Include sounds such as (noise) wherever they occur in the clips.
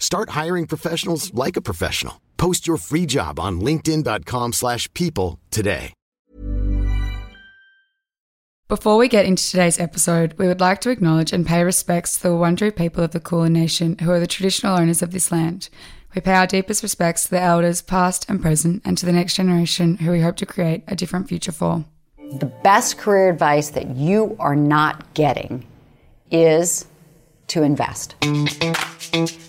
Start hiring professionals like a professional. Post your free job on linkedin.com/people slash people today. Before we get into today's episode, we would like to acknowledge and pay respects to the Wurundjeri people of the Kulin Nation, who are the traditional owners of this land. We pay our deepest respects to the elders, past and present, and to the next generation, who we hope to create a different future for. The best career advice that you are not getting is to invest.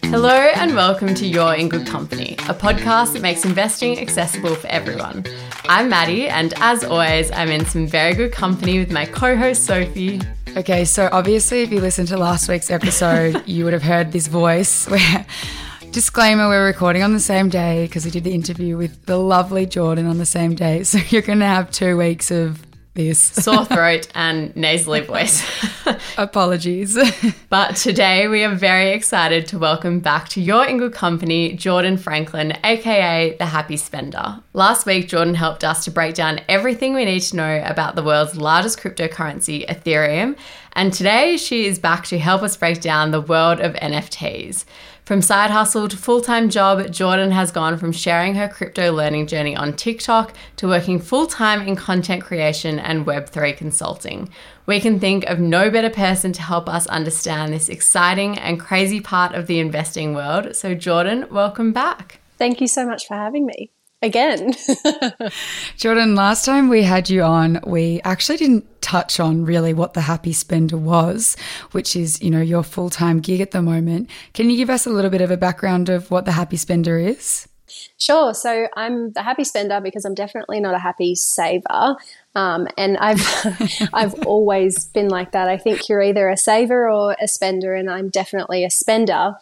Hello and welcome to You're in Good Company, a podcast that makes investing accessible for everyone. I'm Maddie, and as always, I'm in some very good company with my co host Sophie. Okay, so obviously, if you listened to last week's episode, (laughs) you would have heard this voice (laughs) where. Disclaimer, we're recording on the same day because we did the interview with the lovely Jordan on the same day. (laughs) So you're going to have two weeks of this. (laughs) Sore throat and nasally voice. (laughs) Apologies. (laughs) But today we are very excited to welcome back to You're in Good Company Jordan Franklin, aka the Happy Spender. Last week, Jordan helped us to break down everything we need to know about the world's largest cryptocurrency, Ethereum. And today she is back to help us break down the world of NFTs. From side hustle to full time job, Jordan has gone from sharing her crypto learning journey on TikTok to working full time in content creation and Web3 consulting. We can think of no better person to help us understand this exciting and crazy part of the investing world. So, Jordan, welcome back. Thank you so much for having me again. (laughs) Jordan, last time we had you on, we actually didn't touch on really what the Happy Spender was, which is, you know, your full time gig at the moment. Can you give us a little bit of a background of what the Happy Spender is? Sure. So I'm the happy spender because I'm definitely not a happy saver. Um, and I've (laughs) I've always been like that. I think you're either a saver or a spender, and I'm definitely a spender.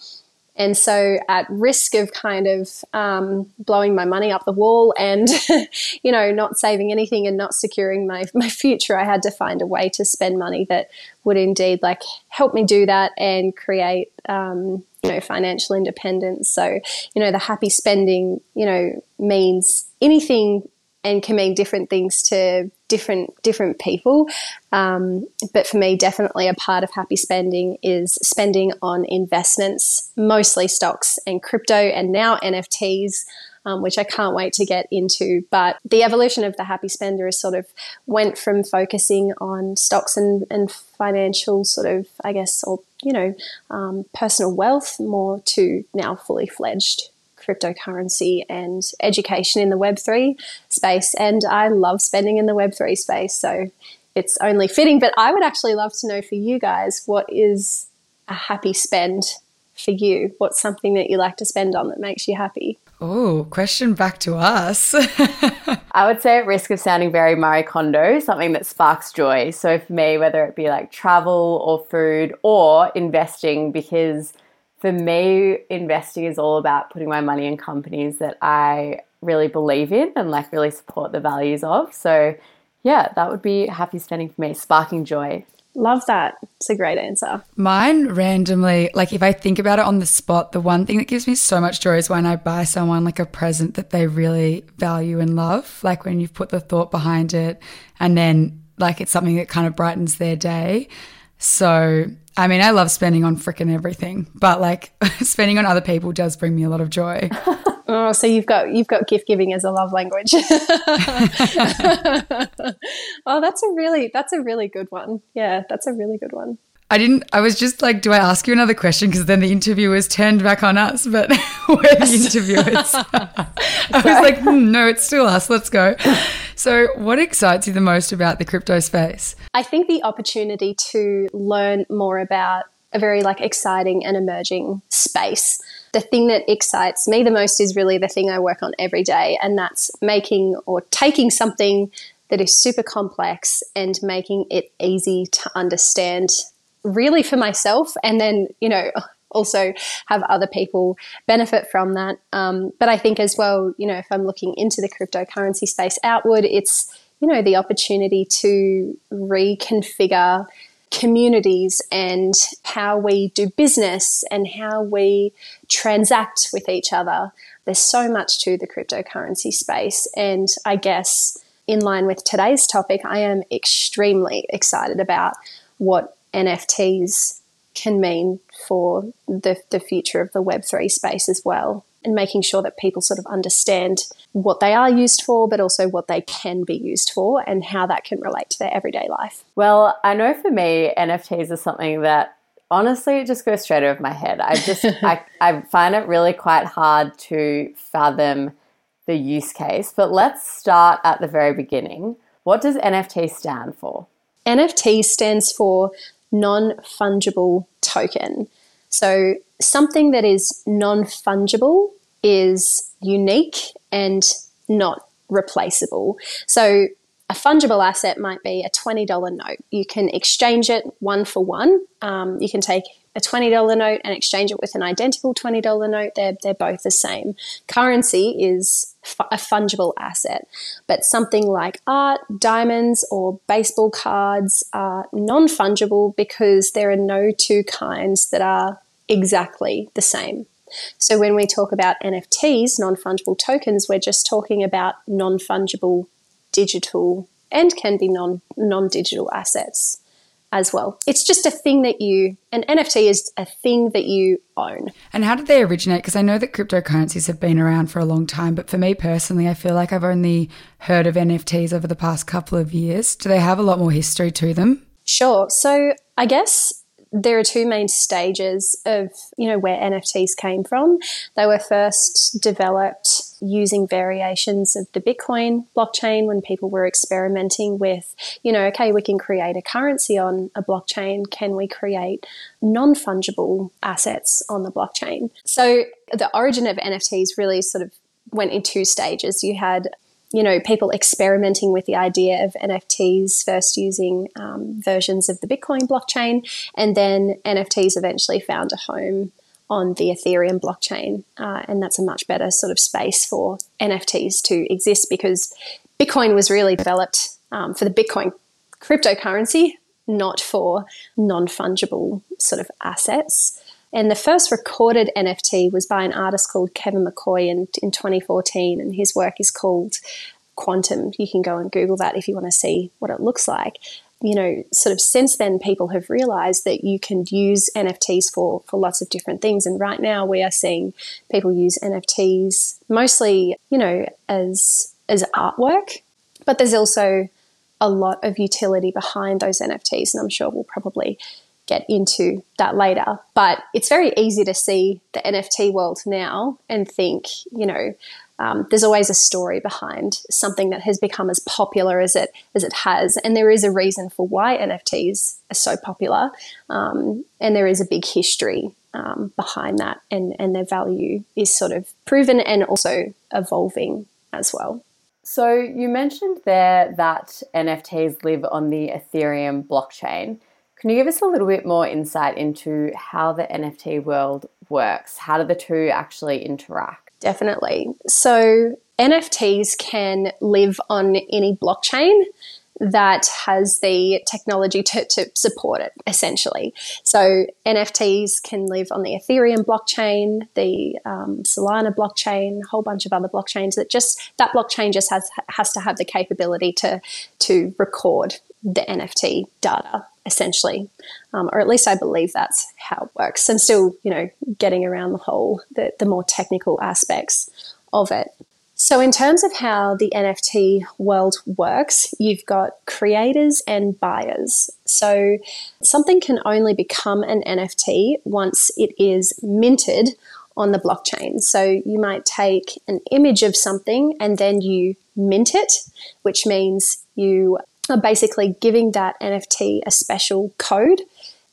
And so, at risk of kind of um, blowing my money up the wall and, (laughs) you know, not saving anything and not securing my, (laughs) my future, I had to find a way to spend money that would indeed like help me do that and create, um, you know, financial independence. So, you know, the happy spending, you know, means anything and can mean different things to different different people. Um, but for me, definitely a part of happy spending is spending on investments, mostly stocks and crypto, and now NFTs. Um, which I can't wait to get into. But the evolution of the happy spender is sort of went from focusing on stocks and, and financial sort of, I guess, or, you know, um, personal wealth more to now fully fledged cryptocurrency and education in the Web3 space. And I love spending in the Web3 space. So it's only fitting. But I would actually love to know for you guys what is a happy spend for you? What's something that you like to spend on that makes you happy? Oh, question back to us. (laughs) I would say, at risk of sounding very Marie Kondo, something that sparks joy. So, for me, whether it be like travel or food or investing, because for me, investing is all about putting my money in companies that I really believe in and like really support the values of. So, yeah, that would be happy spending for me, sparking joy. Love that. It's a great answer. Mine randomly, like if I think about it on the spot, the one thing that gives me so much joy is when I buy someone like a present that they really value and love. Like when you've put the thought behind it and then like it's something that kind of brightens their day. So, I mean, I love spending on freaking everything, but like (laughs) spending on other people does bring me a lot of joy. (laughs) Oh, so you've got you've got gift giving as a love language. (laughs) oh, that's a really that's a really good one. Yeah, that's a really good one. I didn't, I was just like, do I ask you another question? Because then the interviewers turned back on us, but (laughs) we're the interviewers. (laughs) (laughs) I was like, hmm, no, it's still us. Let's go. So, what excites you the most about the crypto space? I think the opportunity to learn more about a very like exciting and emerging space. The thing that excites me the most is really the thing I work on every day, and that's making or taking something that is super complex and making it easy to understand really for myself and then you know (laughs) also have other people benefit from that. Um, but I think as well, you know, if I'm looking into the cryptocurrency space outward, it's, you know, the opportunity to reconfigure communities and how we do business and how we transact with each other. There's so much to the cryptocurrency space. And I guess in line with today's topic, I am extremely excited about what NFTs can mean for the, the future of the Web3 space as well, and making sure that people sort of understand what they are used for, but also what they can be used for and how that can relate to their everyday life. Well, I know for me, NFTs are something that honestly it just goes straight over my head. I just (laughs) I, I find it really quite hard to fathom the use case. But let's start at the very beginning. What does NFT stand for? NFT stands for non fungible token. So, something that is non fungible is unique and not replaceable. So, a fungible asset might be a $20 note. You can exchange it one for one. Um, you can take a $20 note and exchange it with an identical $20 note. They're, they're both the same. Currency is a fungible asset. But something like art, diamonds, or baseball cards are non fungible because there are no two kinds that are exactly the same. So when we talk about NFTs, non fungible tokens, we're just talking about non fungible digital and can be non non digital assets as well. It's just a thing that you, an NFT is a thing that you own. And how did they originate? Because I know that cryptocurrencies have been around for a long time, but for me personally, I feel like I've only heard of NFTs over the past couple of years. Do they have a lot more history to them? Sure. So I guess there are two main stages of you know where NFTs came from. They were first developed using variations of the Bitcoin blockchain when people were experimenting with, you know, okay, we can create a currency on a blockchain. Can we create non fungible assets on the blockchain? So the origin of NFTs really sort of went in two stages. You had you know, people experimenting with the idea of NFTs, first using um, versions of the Bitcoin blockchain, and then NFTs eventually found a home on the Ethereum blockchain. Uh, and that's a much better sort of space for NFTs to exist because Bitcoin was really developed um, for the Bitcoin cryptocurrency, not for non fungible sort of assets. And the first recorded NFT was by an artist called Kevin McCoy in, in 2014, and his work is called Quantum. You can go and Google that if you want to see what it looks like. You know, sort of since then, people have realized that you can use NFTs for, for lots of different things. And right now, we are seeing people use NFTs mostly, you know, as, as artwork, but there's also a lot of utility behind those NFTs. And I'm sure we'll probably get into that later. But it's very easy to see the NFT world now and think, you know, um, there's always a story behind something that has become as popular as it as it has, and there is a reason for why NFTs are so popular, um, and there is a big history um, behind that, and and their value is sort of proven and also evolving as well. So you mentioned there that NFTs live on the Ethereum blockchain. Can you give us a little bit more insight into how the NFT world works? How do the two actually interact? Definitely. So, NFTs can live on any blockchain that has the technology to, to support it, essentially. So, NFTs can live on the Ethereum blockchain, the um, Solana blockchain, a whole bunch of other blockchains that just, that blockchain just has, has to have the capability to, to record the NFT data essentially, um, or at least I believe that's how it works. I'm still, you know, getting around the whole the, the more technical aspects of it. So, in terms of how the NFT world works, you've got creators and buyers. So, something can only become an NFT once it is minted on the blockchain. So, you might take an image of something and then you mint it, which means you are basically giving that NFT a special code.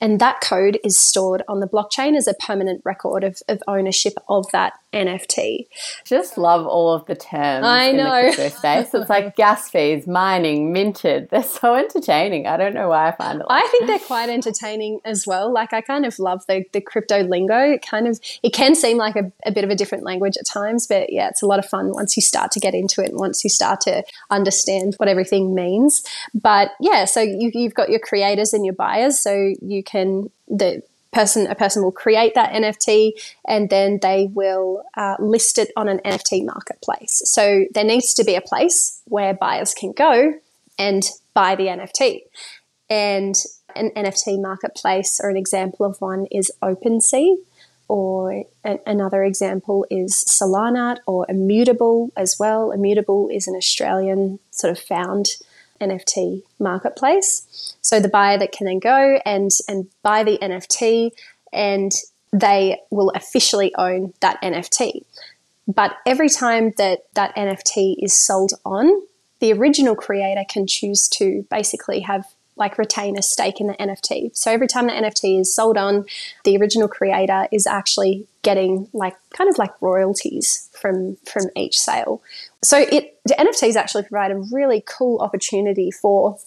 And that code is stored on the blockchain as a permanent record of, of ownership of that NFT. Just love all of the terms I in know. the space. It's like (laughs) gas fees, mining, minted. They're so entertaining. I don't know why I find it. Like I think they're quite entertaining as well. Like I kind of love the the crypto lingo. It kind of it can seem like a, a bit of a different language at times, but yeah, it's a lot of fun once you start to get into it and once you start to understand what everything means. But yeah, so you, you've got your creators and your buyers, so you can the person a person will create that NFT and then they will uh, list it on an NFT marketplace. So there needs to be a place where buyers can go and buy the NFT. And an NFT marketplace or an example of one is OpenSea, or a- another example is Solanart or Immutable as well. Immutable is an Australian sort of found NFT marketplace. So the buyer that can then go and and buy the NFT and they will officially own that NFT. But every time that that NFT is sold on, the original creator can choose to basically have like retain a stake in the NFT. So every time the NFT is sold on, the original creator is actually getting like kind of like royalties from from each sale. So it the NFTs actually provide a really cool opportunity for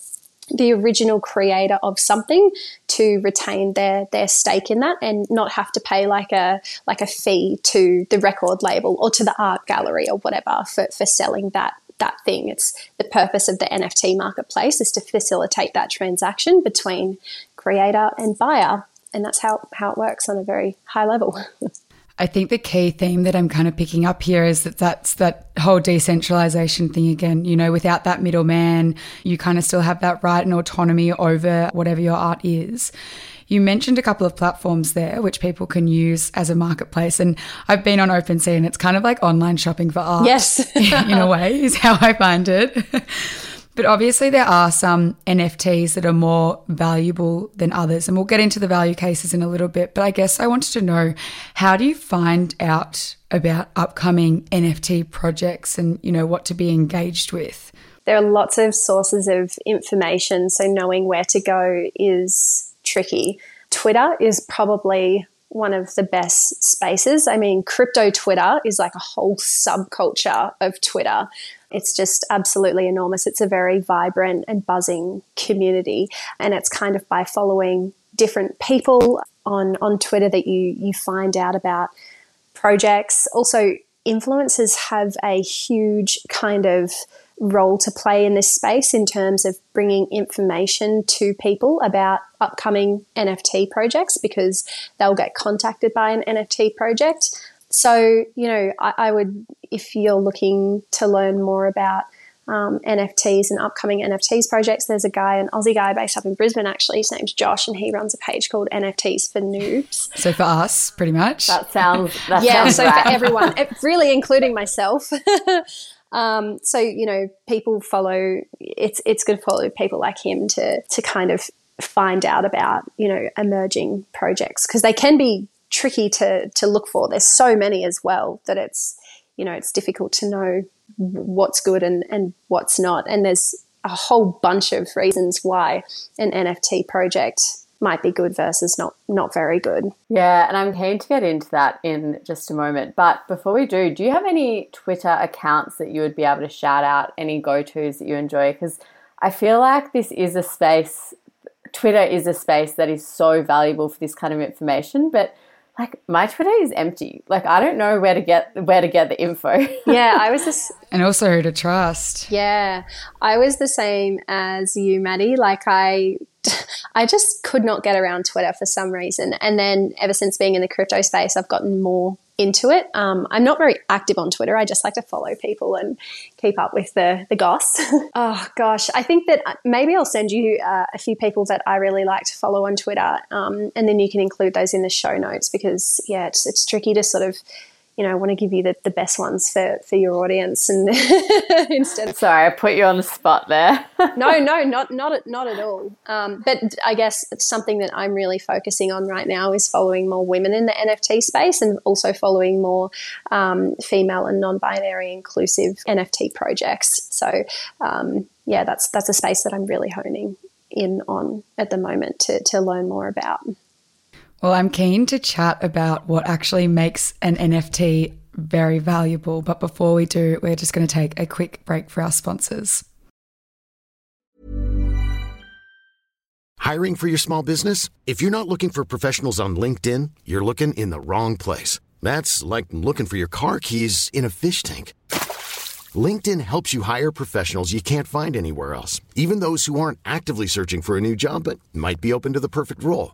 the original creator of something to retain their their stake in that and not have to pay like a like a fee to the record label or to the art gallery or whatever for, for selling that that thing. It's the purpose of the NFT marketplace is to facilitate that transaction between creator and buyer. And that's how, how it works on a very high level. (laughs) I think the key theme that I'm kind of picking up here is that that's that whole decentralization thing again. You know, without that middleman, you kind of still have that right and autonomy over whatever your art is. You mentioned a couple of platforms there which people can use as a marketplace. And I've been on OpenSea and it's kind of like online shopping for art. Yes. (laughs) in a way, is how I find it. But obviously, there are some NFTs that are more valuable than others. And we'll get into the value cases in a little bit. But I guess I wanted to know how do you find out about upcoming NFT projects and, you know, what to be engaged with? there are lots of sources of information, so knowing where to go is tricky. Twitter is probably one of the best spaces. I mean, crypto Twitter is like a whole subculture of Twitter. It's just absolutely enormous. It's a very vibrant and buzzing community, and it's kind of by following different people on on Twitter that you you find out about projects. Also, influencers have a huge kind of role to play in this space in terms of bringing information to people about upcoming NFT projects because they'll get contacted by an NFT project. So, you know, I, I would, if you're looking to learn more about um, NFTs and upcoming NFTs projects, there's a guy, an Aussie guy based up in Brisbane actually. His name's Josh, and he runs a page called NFTs for Noobs. So for us, pretty much. that sounds that yeah, sounds so right. for (laughs) everyone, really including myself. (laughs) um, so you know, people follow. It's it's good to follow people like him to to kind of find out about you know emerging projects because they can be tricky to to look for. There's so many as well that it's you know it's difficult to know what's good and and what's not. And there's a whole bunch of reasons why an NFT project might be good versus not not very good. Yeah, and I'm keen to get into that in just a moment. But before we do, do you have any Twitter accounts that you would be able to shout out, any go tos that you enjoy? Because I feel like this is a space, Twitter is a space that is so valuable for this kind of information, but like my Twitter is empty. Like I don't know where to get where to get the info. (laughs) Yeah, I was just and also who to trust. Yeah, I was the same as you, Maddie. Like I, I just could not get around Twitter for some reason. And then ever since being in the crypto space, I've gotten more into it. Um, I'm not very active on Twitter. I just like to follow people and keep up with the the goss. (laughs) oh gosh, I think that maybe I'll send you uh, a few people that I really like to follow on Twitter, um, and then you can include those in the show notes because yeah, it's it's tricky to sort of you know, I want to give you the, the best ones for, for your audience and (laughs) instead Sorry, I put you on the spot there. (laughs) no, no, not not at, not at all. Um, but I guess it's something that I'm really focusing on right now is following more women in the NFT space and also following more um, female and non-binary inclusive NFT projects. So um, yeah, that's that's a space that I'm really honing in on at the moment to to learn more about. Well, I'm keen to chat about what actually makes an NFT very valuable. But before we do, we're just going to take a quick break for our sponsors. Hiring for your small business? If you're not looking for professionals on LinkedIn, you're looking in the wrong place. That's like looking for your car keys in a fish tank. LinkedIn helps you hire professionals you can't find anywhere else, even those who aren't actively searching for a new job but might be open to the perfect role.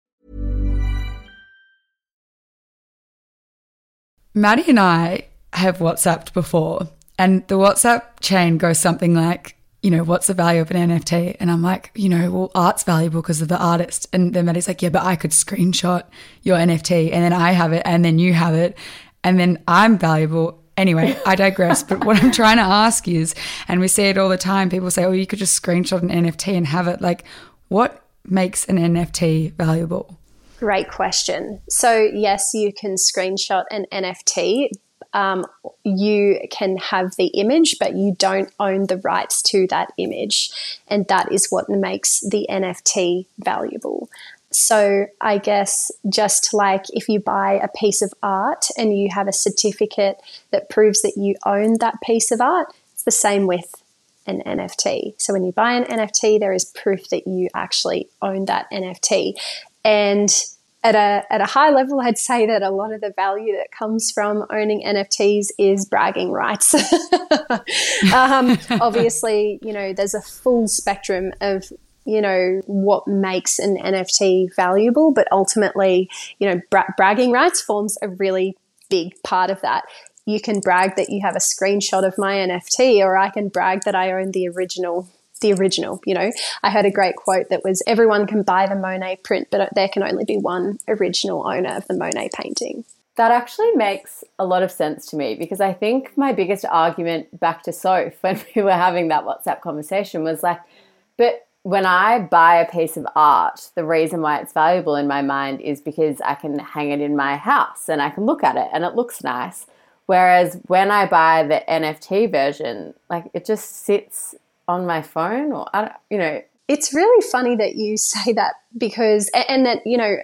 Maddie and I have WhatsApped before, and the WhatsApp chain goes something like, you know, what's the value of an NFT? And I'm like, you know, well, art's valuable because of the artist. And then Maddie's like, yeah, but I could screenshot your NFT and then I have it and then you have it and then I'm valuable. Anyway, I digress. but what I'm (laughs) trying to ask is, and we see it all the time, people say, oh, you could just screenshot an NFT and have it. Like, what makes an NFT valuable? Great question. So, yes, you can screenshot an NFT, um, you can have the image, but you don't own the rights to that image. And that is what makes the NFT valuable. So, I guess just like if you buy a piece of art and you have a certificate that proves that you own that piece of art, it's the same with an NFT. So, when you buy an NFT, there is proof that you actually own that NFT. And at a at a high level, I'd say that a lot of the value that comes from owning NFTs is bragging rights. (laughs) um, (laughs) obviously, you know, there's a full spectrum of you know what makes an NFT valuable, but ultimately, you know, bra- bragging rights forms a really big part of that. You can brag that you have a screenshot of my NFT, or I can brag that I own the original the original. You know, I heard a great quote that was everyone can buy the Monet print, but there can only be one original owner of the Monet painting. That actually makes a lot of sense to me because I think my biggest argument back to Soph when (laughs) we were having that WhatsApp conversation was like, but when I buy a piece of art, the reason why it's valuable in my mind is because I can hang it in my house and I can look at it and it looks nice. Whereas when I buy the NFT version, like it just sits on my phone or I you know. It's really funny that you (laughs) say that because and that you know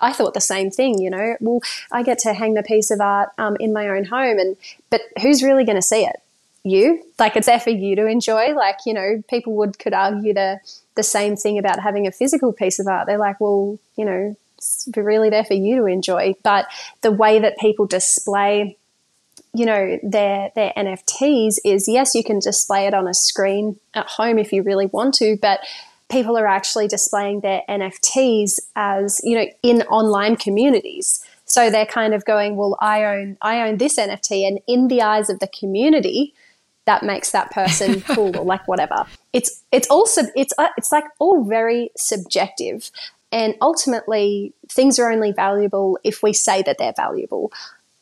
i thought the same thing you know. Well i get to hang the piece of art um, in my own home and but who's really going to see it? You? Like it's there for you to enjoy. Like you know people would could argue the the same thing about having a physical piece of art. They're like well you know it's really there for you to enjoy. But the way that people display you know their their NFTs is yes you can display it on a screen at home if you really want to but people are actually displaying their NFTs as you know in online communities. So they're kind of going well I own I own this NFT and in the eyes of the community that makes that person (laughs) cool or like whatever. It's it's also it's uh, it's like all very subjective and ultimately things are only valuable if we say that they're valuable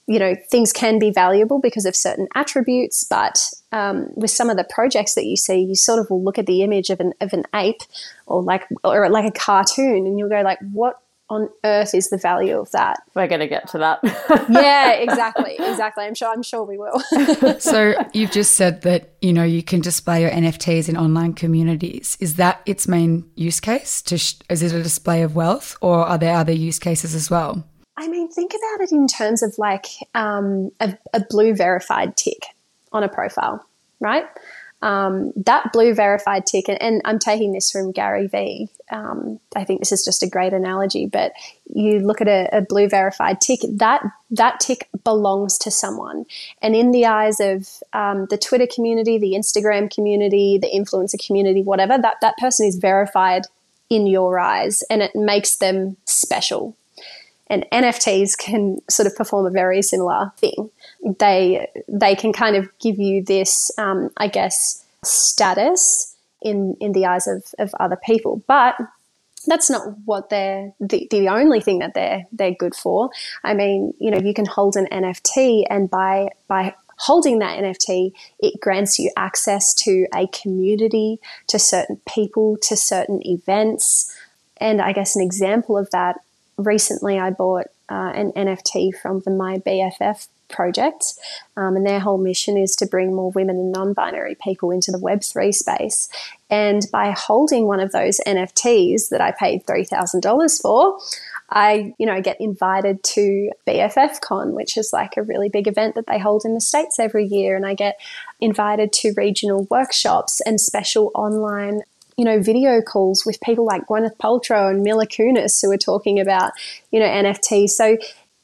you know, things can be valuable because of certain attributes, but um, with some of the projects that you see, you sort of will look at the image of an of an ape or like or like a cartoon, and you'll go like, "What on earth is the value of that?" We're going to get to that. (laughs) yeah, (laughs) exactly, exactly. I'm sure. I'm sure we will. (laughs) so you've just said that you know you can display your NFTs in online communities. Is that its main use case? To sh- is it a display of wealth, or are there other use cases as well? I mean, think about it in terms of like um, a, a, blue verified tick on a profile, right? Um, that blue verified tick, and, and, I'm taking this from Gary Vee. Um, I think this is just a great analogy, but you look at a, a blue verified tick, that that tick belongs to someone. And in the eyes of um, the Twitter community, the Instagram community, the influencer community, whatever, that, that person is verified in your eyes and it makes them special and NFTs can sort of perform a very similar thing. They they can kind of give you this, um, I guess, status in in the eyes of, of other people, but that's not what they're the, the only thing that they're they're good for. I mean, you know, you can hold an NFT and by by holding that NFT, it grants you access to a community, to certain people, to certain events. And I guess an example of that recently, I bought uh, an NFT from the My BFF project, um, and their whole mission is to bring more women and non binary people into the Web3 space. And by holding one of those NFTs that I paid $3,000 for, I, you know, get invited to BFFCon, which is like a really big event that they hold in the States every year. And I get invited to regional workshops and special online you know, video calls with people like Gwyneth Paltrow and Mila Kunis who are talking about, you know, NFT. So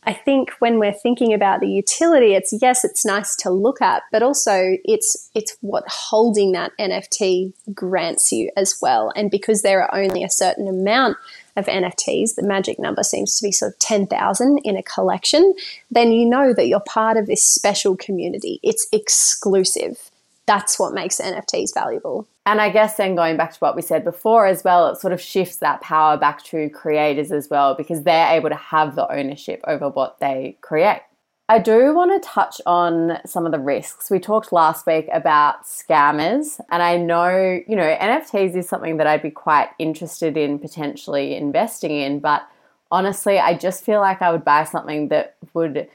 I think when we're thinking about the utility, it's yes, it's nice to look at, but also it's it's what holding that NFT grants you as well. And because there are only a certain amount of NFTs, the magic number seems to be sort of 10,000 in a collection, then you know that you're part of this special community. It's exclusive. That's what makes NFTs valuable. And I guess then going back to what we said before as well, it sort of shifts that power back to creators as well because they're able to have the ownership over what they create. I do want to touch on some of the risks. We talked last week about scammers, and I know, you know, NFTs is something that I'd be quite interested in potentially investing in, but honestly, I just feel like I would buy something that would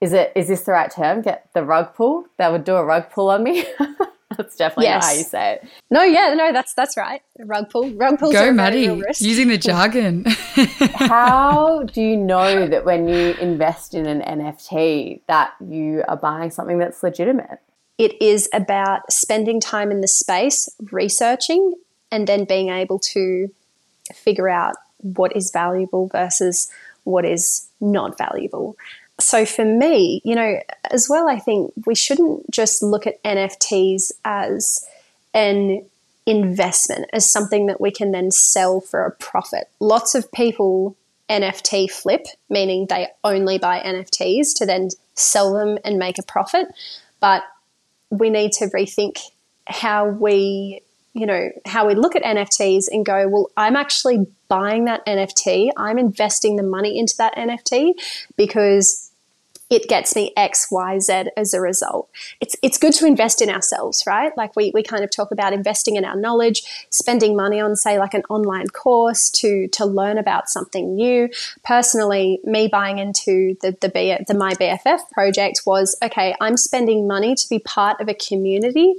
is it is this the right term? Get the rug pull? That would do a rug pull on me. (laughs) that's definitely yes. not how you say it. No, yeah, no, that's that's right. Rug pull, rug pull. Go, Maddie, using the jargon. (laughs) how do you know that when you invest in an NFT that you are buying something that's legitimate? It is about spending time in the space, researching, and then being able to figure out what is valuable versus what is not valuable so for me, you know, as well, I think we shouldn't just look at NFTs as an investment, as something that we can then sell for a profit. Lots of people NFT flip, meaning they only buy NFTs to then sell them and make a profit. But we need to rethink how we you know, how we look at NFTs and go, well, I'm actually buying that NFT. I'm investing the money into that NFT because it gets me X, Y, Z as a result. It's it's good to invest in ourselves, right? Like we, we kind of talk about investing in our knowledge, spending money on, say, like an online course to to learn about something new. Personally, me buying into the the, B, the My BFF project was okay, I'm spending money to be part of a community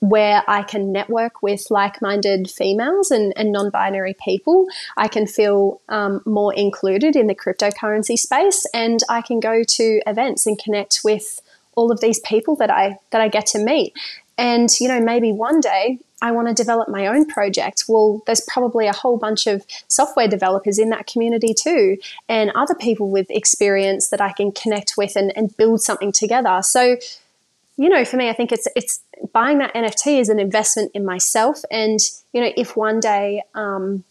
where I can network with like minded females and, and non binary people. I can feel um, more included in the cryptocurrency space and I can go to events and connect with all of these people that I that I get to meet. And you know, maybe one day I want to develop my own project. Well, there's probably a whole bunch of software developers in that community too, and other people with experience that I can connect with and, and build something together. So, you know, for me, I think it's it's buying that NFT is an investment in myself. And, you know, if one day um,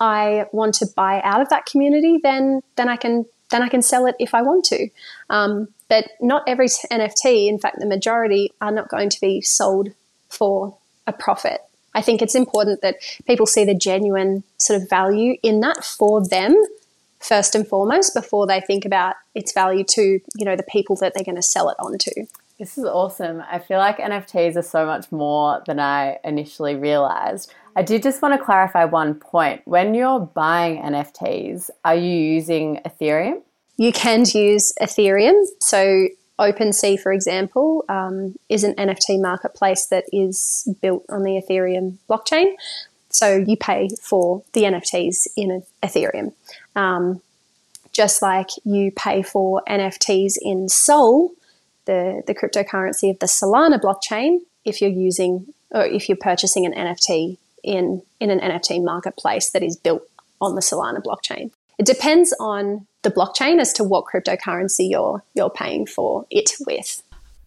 I want to buy out of that community, then then I can then I can sell it if I want to. Um, but not every NFT, in fact, the majority are not going to be sold for a profit. I think it's important that people see the genuine sort of value in that for them first and foremost before they think about its value to you know the people that they're going to sell it on to. This is awesome. I feel like NFTs are so much more than I initially realized. I did just want to clarify one point. When you're buying NFTs, are you using Ethereum? You can use Ethereum. So, OpenSea, for example, um, is an NFT marketplace that is built on the Ethereum blockchain. So, you pay for the NFTs in Ethereum. Um, just like you pay for NFTs in Sol, the, the cryptocurrency of the Solana blockchain if you're using or if you're purchasing an NFT in, in an NFT marketplace that is built on the Solana blockchain. It depends on the blockchain as to what cryptocurrency you're you're paying for it with.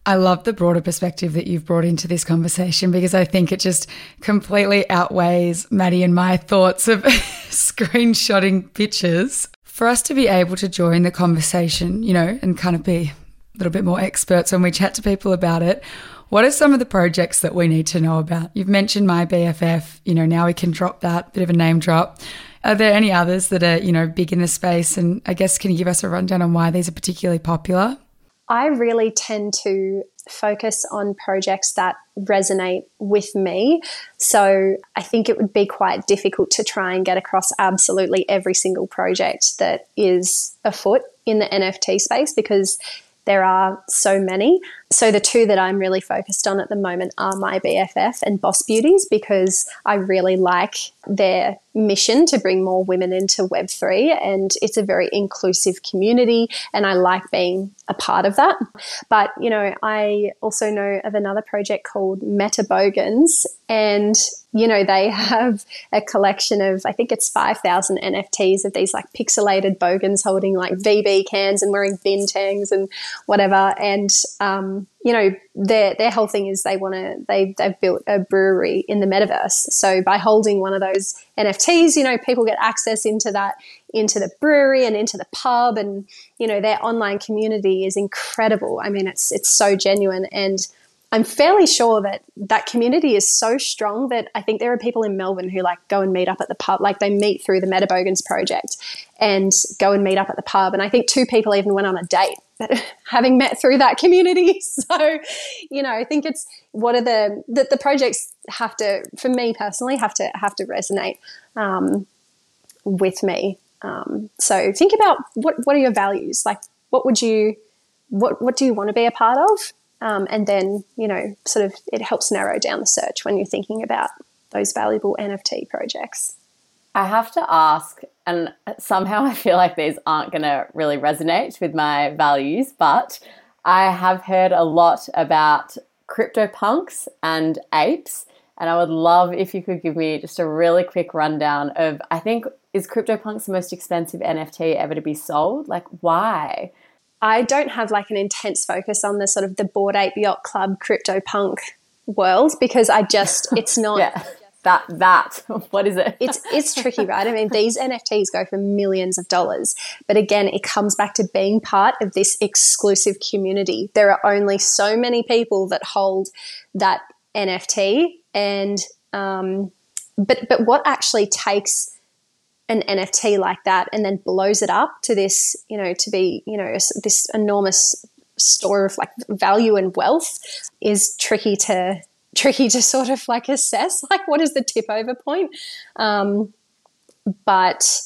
I love the broader perspective that you've brought into this conversation because I think it just completely outweighs Maddie and my thoughts of (laughs) screenshotting pictures For us to be able to join the conversation, you know, and kind of be little bit more experts when we chat to people about it, what are some of the projects that we need to know about? You've mentioned my BFF, you know, now we can drop that bit of a name drop. Are there any others that are, you know, big in the space? And I guess, can you give us a rundown on why these are particularly popular? I really tend to focus on projects that resonate with me. So I think it would be quite difficult to try and get across absolutely every single project that is afoot in the NFT space because there are so many. So the two that I'm really focused on at the moment are my BFF and Boss Beauties because I really like their mission to bring more women into Web3 and it's a very inclusive community and I like being a part of that. But, you know, I also know of another project called Meta Bogans and you know, they have a collection of, I think it's 5,000 NFTs of these like pixelated bogans holding like VB cans and wearing bintangs and whatever. And, um, you know, their their whole thing is they want to they they've built a brewery in the metaverse. So by holding one of those NFTs, you know, people get access into that into the brewery and into the pub, and you know, their online community is incredible. I mean, it's it's so genuine, and I'm fairly sure that that community is so strong that I think there are people in Melbourne who like go and meet up at the pub, like they meet through the Metabogans project and go and meet up at the pub. And I think two people even went on a date (laughs) having met through that community. (laughs) So, you know, I think it's what are the, the, the projects have to, for me personally, have to have to resonate um, with me. Um, so think about what what are your values? Like, what would you, what what do you want to be a part of? Um, and then you know, sort of, it helps narrow down the search when you're thinking about those valuable NFT projects. I have to ask, and somehow I feel like these aren't going to really resonate with my values, but I have heard a lot about CryptoPunks and apes. And I would love if you could give me just a really quick rundown of I think, is CryptoPunks the most expensive NFT ever to be sold? Like, why? I don't have like an intense focus on the sort of the Bored Ape Yacht Club crypto punk world because I just, (laughs) it's not. yeah. That that (laughs) what is it? It's (laughs) it's tricky right? I mean these nfts go for millions of dollars but again it comes back to being part of this exclusive community. There are only so many people that hold that nft and um, but but what actually takes an nft like that and then blows it up to this you know to be you know this enormous store of like value and wealth is tricky to tricky to sort of like assess (laughs) like what is the tip over point? Um, but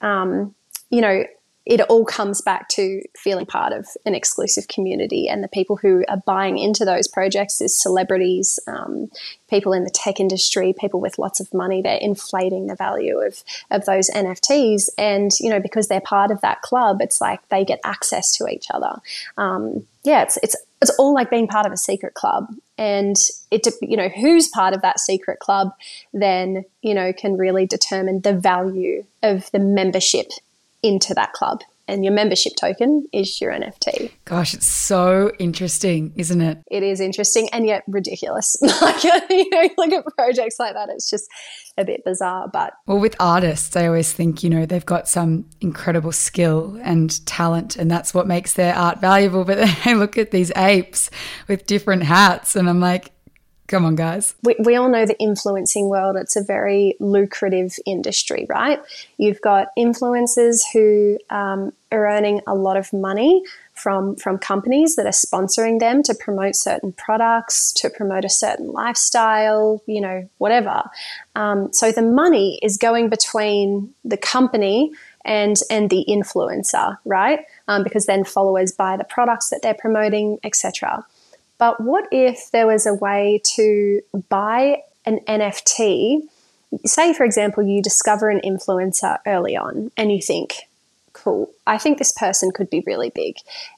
um, you know it all comes back to feeling part of an exclusive community and the people who are buying into those projects is celebrities um, people in the tech industry people with lots of money. They're inflating the value of, of those nfts and you know because they're part of that club it's like they get access to each other. Um, yeah it's, it's it's all like being part of a secret club. And it you know who's part of that secret club then you know can really determine the value of the membership into that club and your membership token is your NFT. Gosh, it's so interesting, isn't it? It is interesting and yet ridiculous. (laughs) like you know, look at projects like that, it's just a bit bizarre. But well, with artists, I always think you know they've got some incredible skill and talent, and that's what makes their art valuable. But (laughs) then I look at these apes with different hats, and I'm like, Come on, guys. We, we all know the influencing world, it's a very lucrative industry, right? You've got influencers who um, are earning a lot of money from, from companies that are sponsoring them to promote certain products, to promote a certain lifestyle, you know, whatever. Um, so the money is going between the company and and the influencer, right? Um, because then followers buy the products that they're promoting, etc. But what if there was a way to buy an NFT? Say, for example, you discover an influencer early on and you think, cool, I think this person could be really big.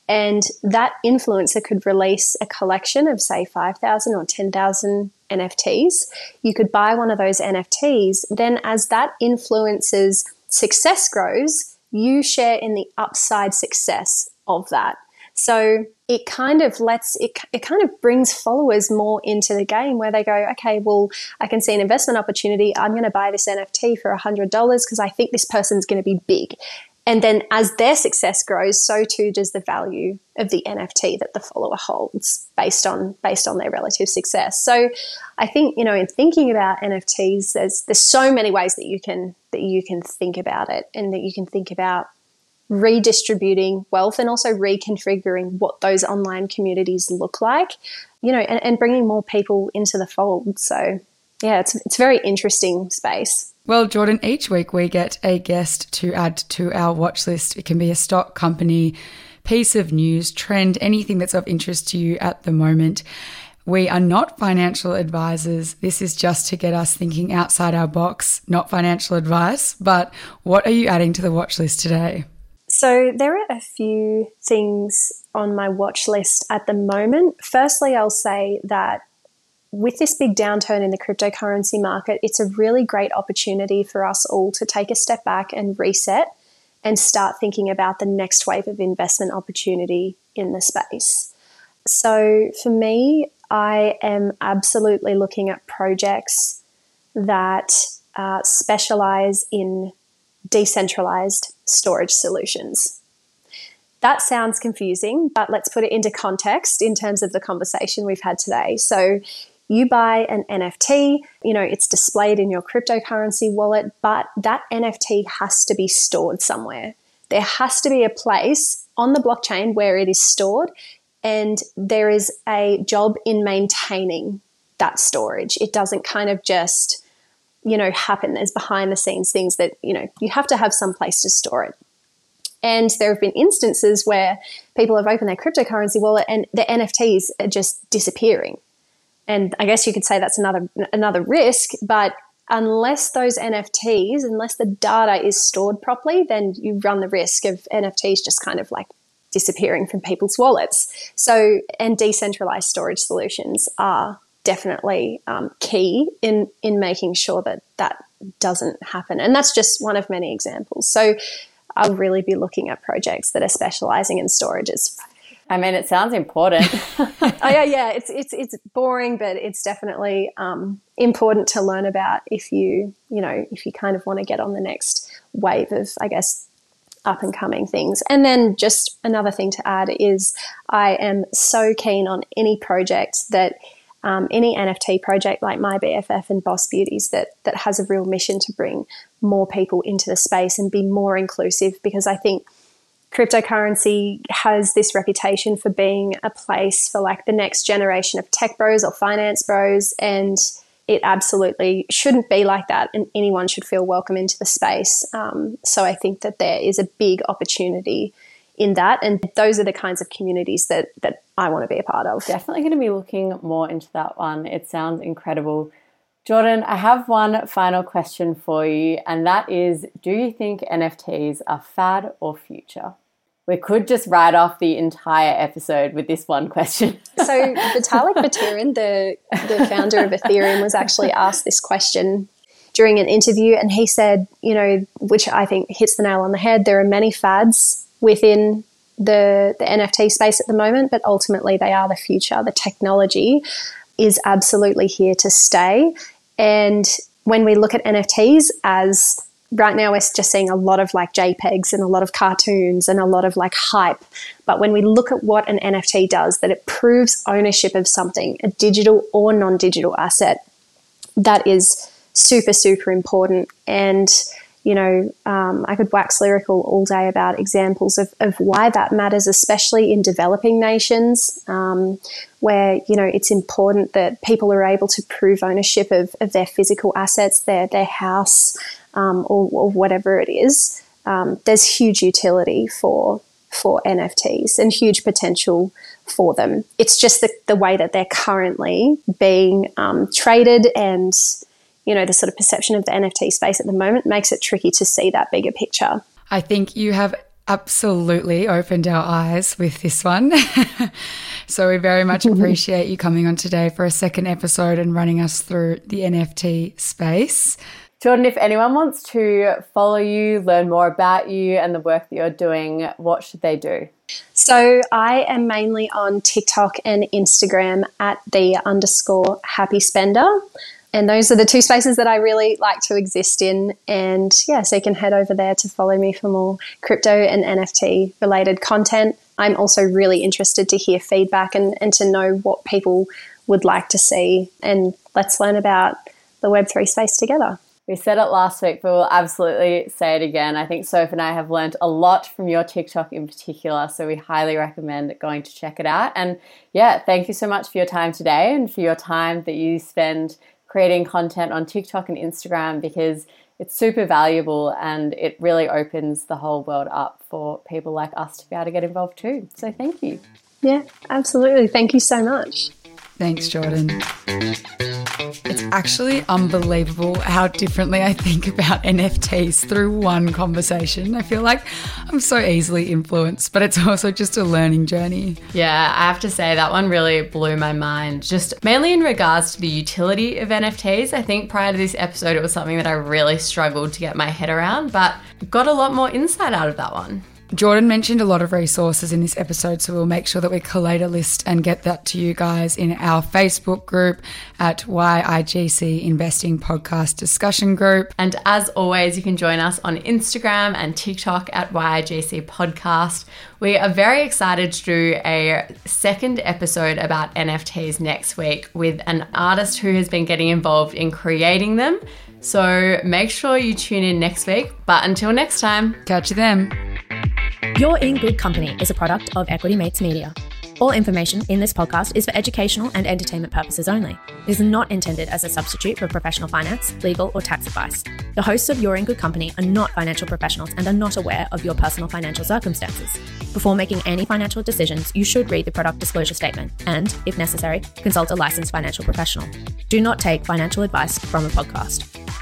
And that influencer could release a collection of, say, 5,000 or 10,000 NFTs. You could buy one of those NFTs. Then, as that influencer's success grows, you share in the upside success of that. So it kind of lets it, it kind of brings followers more into the game where they go, okay, well, I can see an investment opportunity. I'm going to buy this NFT for $100 because I think this person's going to be big. and then as their success grows, so too does the value of the NFT that the follower holds based on based on their relative success. So I think, you know, in thinking about NFTs, there's there's so many ways that you can that you can think about it and that you can think about redistributing wealth and also reconfiguring what those online communities look like, you know, and, and bringing more people into the fold. So yeah, it's it's a very interesting space. Well, Jordan, each week we get a guest to add to our watch list. It can be a stock company, piece of news, trend, anything that's of interest to you at the moment. We are not financial advisors. This is just to get us thinking outside our box, not financial advice. But what are you adding to the watch list today? So, there are a few things on my watch list at the moment. Firstly, I'll say that with this big downturn in the cryptocurrency market, it's a really great opportunity for us all to take a step back and reset and start thinking about the next wave of investment opportunity in the space. So for me, I am absolutely looking at projects that uh, specialize in decentralized storage solutions. That sounds confusing, but let's put it into context in terms of the conversation we've had today. So, you buy an NFT, you know, it's displayed in your cryptocurrency wallet, but that NFT has to be stored somewhere. There has to be a place on the blockchain where it is stored, and there is a job in maintaining that storage. It doesn't kind of just, you know, happen. There's behind the scenes things that, you know, you have to have some place to store it. And there have been instances where people have opened their cryptocurrency wallet and the NFTs are just disappearing and I guess you could say that's another another risk, but unless those NFTs, unless the data is stored properly, then you run the risk of NFTs just kind of like disappearing from people's wallets. So, and decentralized storage solutions are definitely um, key in in making sure that that doesn't happen. And that's just one of many examples. So, I'll really be looking at projects that are specializing in storages. I mean, it sounds important. (laughs) oh yeah, yeah. It's it's it's boring, but it's definitely um, important to learn about if you you know if you kind of want to get on the next wave of I guess up and coming things. And then just another thing to add is I am so keen on any project that. Um, any NFT project like my BFF and Boss Beauties that that has a real mission to bring more people into the space and be more inclusive because I think cryptocurrency has this reputation for being a place for like the next generation of tech bros or finance bros and it absolutely shouldn't be like that and anyone should feel welcome into the space. Um, so i think that there is a big opportunity in that and those are the kinds of communities that that i want to be a part of definitely going to be looking more into that one it sounds incredible Jordan, I have one final question for you, and that is Do you think NFTs are fad or future? we could just write off the entire episode with this one question. (laughs) so Vitalik Buterin, the the founder of Ethereum, was actually asked this question during an interview, and he said, you know, which I think hits the nail on the head. There are many fads within the the NFT space at the moment, but ultimately they are the future. The technology is absolutely here to stay, and when we look at NFTs as right now we're just seeing a lot of like JPEGs and a lot of cartoons and a lot of like hype. But when we look at what an NFT does, that it proves ownership of something, a digital or non digital asset, that is super, super important. And, you know, um, I could wax lyrical all day about examples of, of why that matters, especially in developing nations, um, where, you know, it's important that people are able to prove ownership of, of their physical assets, their, their house, um, or, or, whatever it is, um, there's huge utility for for NFTs and huge potential for them. It's just the, the way that they're currently being um, traded and you know the sort of perception of the NFT space at the moment makes it tricky to see that bigger picture. I think you have absolutely opened our eyes with this one. (laughs) so we very much (laughs) appreciate you coming on today for a second episode and running us through the NFT space. Jordan, if anyone wants to follow you, learn more about you and the work that you're doing, what should they do? So I am mainly on TikTok and Instagram at the underscore happy spender. And those are the two spaces that I really like to exist in. And yeah, so you can head over there to follow me for more crypto and NFT related content. I'm also really interested to hear feedback and, and to know what people would like to see. And let's learn about the Web3 space together. We said it last week, but we'll absolutely say it again. I think Soph and I have learned a lot from your TikTok in particular, so we highly recommend going to check it out. And yeah, thank you so much for your time today and for your time that you spend creating content on TikTok and Instagram because it's super valuable and it really opens the whole world up for people like us to be able to get involved too. So thank you. Yeah, absolutely. Thank you so much. Thanks, Jordan. It's actually unbelievable how differently I think about NFTs through one conversation. I feel like I'm so easily influenced, but it's also just a learning journey. Yeah, I have to say that one really blew my mind, just mainly in regards to the utility of NFTs. I think prior to this episode, it was something that I really struggled to get my head around, but got a lot more insight out of that one. Jordan mentioned a lot of resources in this episode, so we'll make sure that we collate a list and get that to you guys in our Facebook group at YIGC Investing Podcast Discussion Group. And as always, you can join us on Instagram and TikTok at YIGC Podcast. We are very excited to do a second episode about NFTs next week with an artist who has been getting involved in creating them. So make sure you tune in next week. But until next time, catch you then. You're in Good Company is a product of Equity Mates Media. All information in this podcast is for educational and entertainment purposes only. It is not intended as a substitute for professional finance, legal, or tax advice. The hosts of You're in Good Company are not financial professionals and are not aware of your personal financial circumstances. Before making any financial decisions, you should read the product disclosure statement and, if necessary, consult a licensed financial professional. Do not take financial advice from a podcast.